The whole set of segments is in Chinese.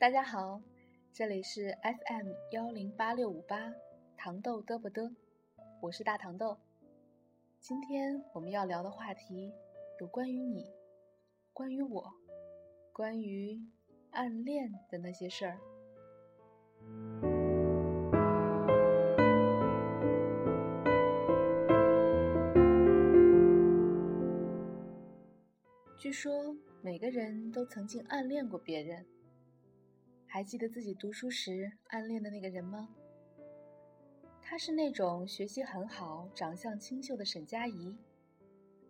大家好，这里是 FM 幺零八六五八糖豆嘚不嘚，我是大糖豆。今天我们要聊的话题有关于你，关于我，关于暗恋的那些事儿。据说每个人都曾经暗恋过别人。还记得自己读书时暗恋的那个人吗？他是那种学习很好、长相清秀的沈佳宜，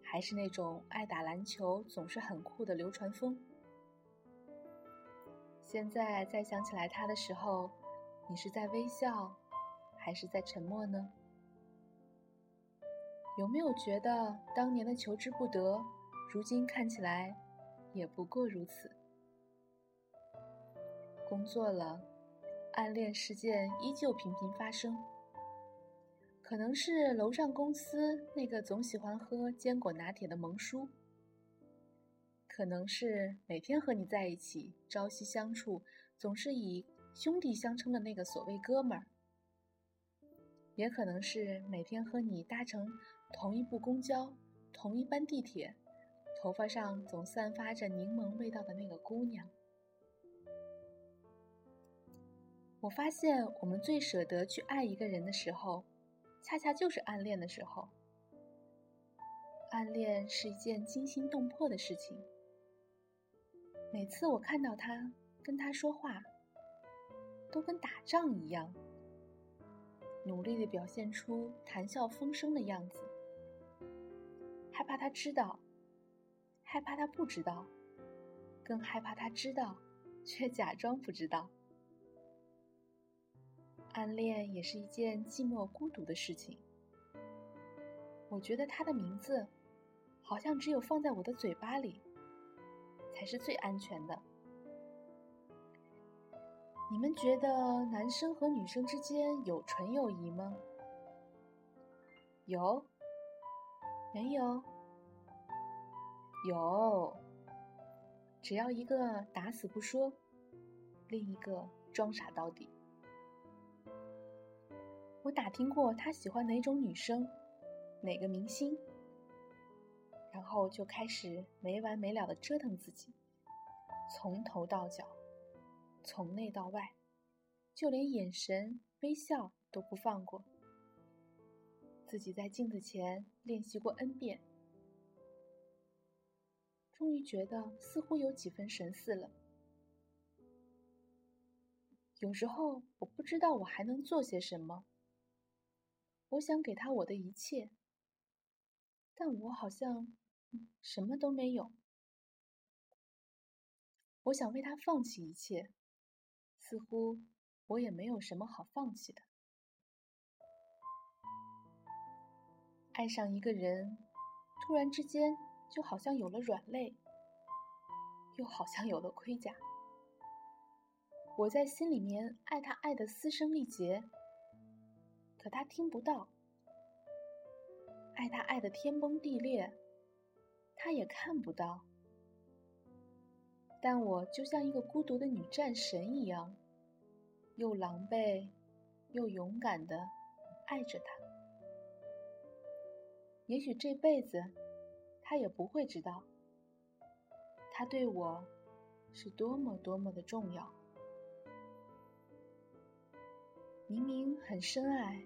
还是那种爱打篮球、总是很酷的流川枫？现在再想起来他的时候，你是在微笑，还是在沉默呢？有没有觉得当年的求之不得，如今看起来也不过如此？工作了，暗恋事件依旧频频发生。可能是楼上公司那个总喜欢喝坚果拿铁的萌叔，可能是每天和你在一起朝夕相处，总是以兄弟相称的那个所谓哥们儿，也可能是每天和你搭乘同一部公交、同一班地铁，头发上总散发着柠檬味道的那个姑娘。我发现，我们最舍得去爱一个人的时候，恰恰就是暗恋的时候。暗恋是一件惊心动魄的事情。每次我看到他，跟他说话，都跟打仗一样，努力的表现出谈笑风生的样子，害怕他知道，害怕他不知道，更害怕他知道，却假装不知道。暗恋也是一件寂寞孤独的事情。我觉得他的名字，好像只有放在我的嘴巴里，才是最安全的。你们觉得男生和女生之间有纯友谊吗？有？没有？有。只要一个打死不说，另一个装傻到底。我打听过他喜欢哪种女生，哪个明星，然后就开始没完没了的折腾自己，从头到脚，从内到外，就连眼神、微笑都不放过。自己在镜子前练习过 N 遍，终于觉得似乎有几分神似了。有时候我不知道我还能做些什么。我想给他我的一切，但我好像什么都没有。我想为他放弃一切，似乎我也没有什么好放弃的。爱上一个人，突然之间就好像有了软肋，又好像有了盔甲。我在心里面爱他，爱得嘶声力竭。可他听不到，爱他爱的天崩地裂，他也看不到。但我就像一个孤独的女战神一样，又狼狈又勇敢的爱着他。也许这辈子，他也不会知道，他对我是多么多么的重要。明明很深爱。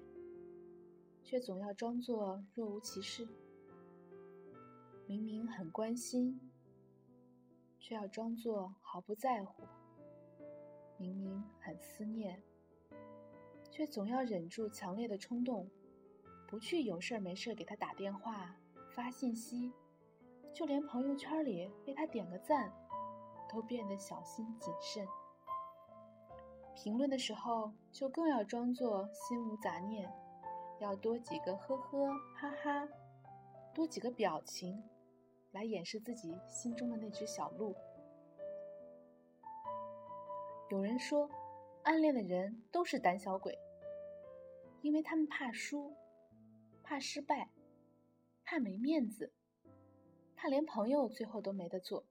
却总要装作若无其事，明明很关心，却要装作毫不在乎；明明很思念，却总要忍住强烈的冲动，不去有事没事给他打电话、发信息，就连朋友圈里为他点个赞，都变得小心谨慎。评论的时候，就更要装作心无杂念。要多几个呵呵哈哈，多几个表情，来掩饰自己心中的那只小鹿。有人说，暗恋的人都是胆小鬼，因为他们怕输，怕失败，怕没面子，怕连朋友最后都没得做。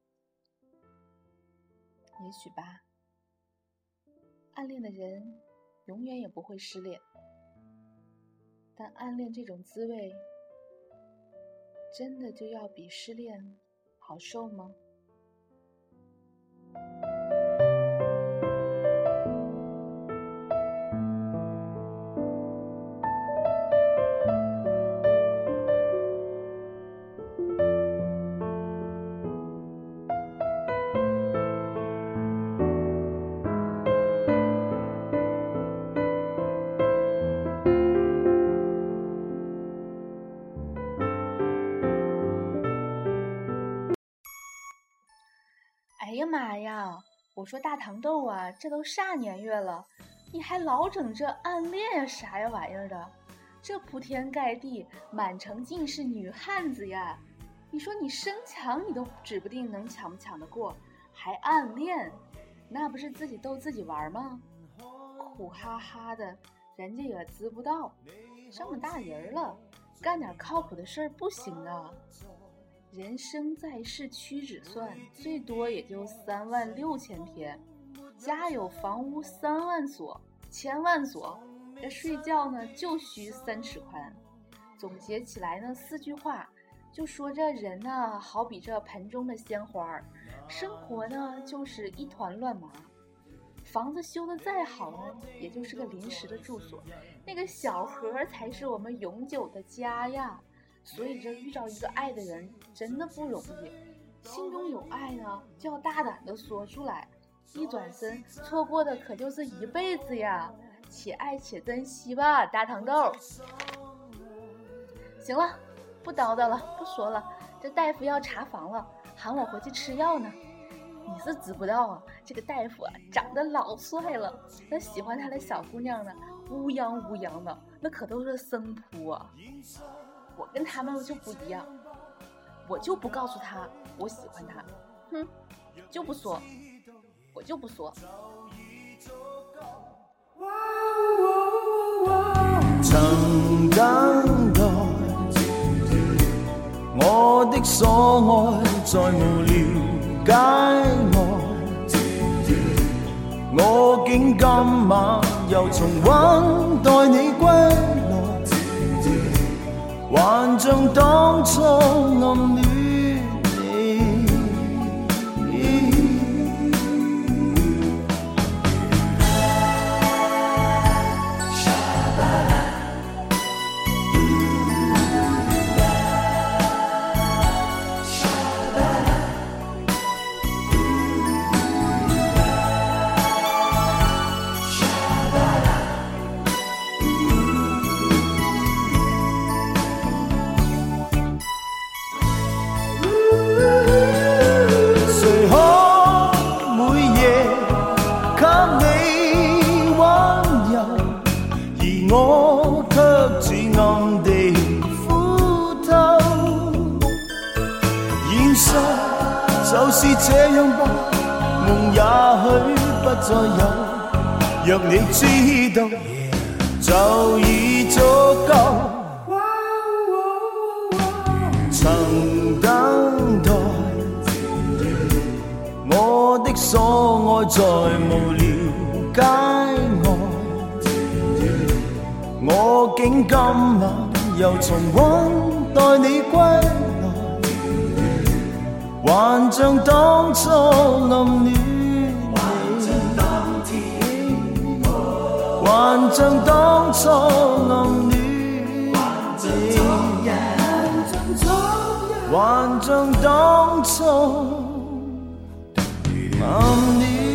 也许吧，暗恋的人永远也不会失恋，但暗恋这种滋味，真的就要比失恋好受吗？妈呀！我说大糖豆啊，这都啥年月了，你还老整这暗恋呀啥呀玩意儿的？这铺天盖地，满城尽是女汉子呀！你说你生抢你都指不定能抢不抢得过，还暗恋，那不是自己逗自己玩吗？苦哈哈的，人家也知不道，这么大人了，干点靠谱的事儿不行啊！人生在世屈指算，最多也就三万六千天。家有房屋三万所，千万所。这睡觉呢，就需三尺宽。总结起来呢，四句话，就说这人呢，好比这盆中的鲜花，生活呢就是一团乱麻。房子修得再好呢，也就是个临时的住所，那个小盒才是我们永久的家呀。所以，这遇到一个爱的人真的不容易。心中有爱呢，就要大胆的说出来。一转身，错过的可就是一辈子呀！且爱且珍惜吧，大糖豆。行了，不叨叨了，不说了。这大夫要查房了，喊我回去吃药呢。你是知不道啊，这个大夫啊，长得老帅了。那喜欢他的小姑娘呢，乌泱乌泱的，那可都是生扑啊。我跟他们就不一样，我就不告诉他我喜欢他，哼，就不说，我就不说。曾等待，我的所爱再无了解我，我竟今晚又重温待你归。还像当初暗恋。我却只暗地苦透，现实。就是这样吧，梦也许不再有。若你知道，就已足够。曾等待，我的所爱再无了解。我竟今晚又重温待你。归来。还像当初暗恋你，还像当初暗恋你，还像当初暗恋。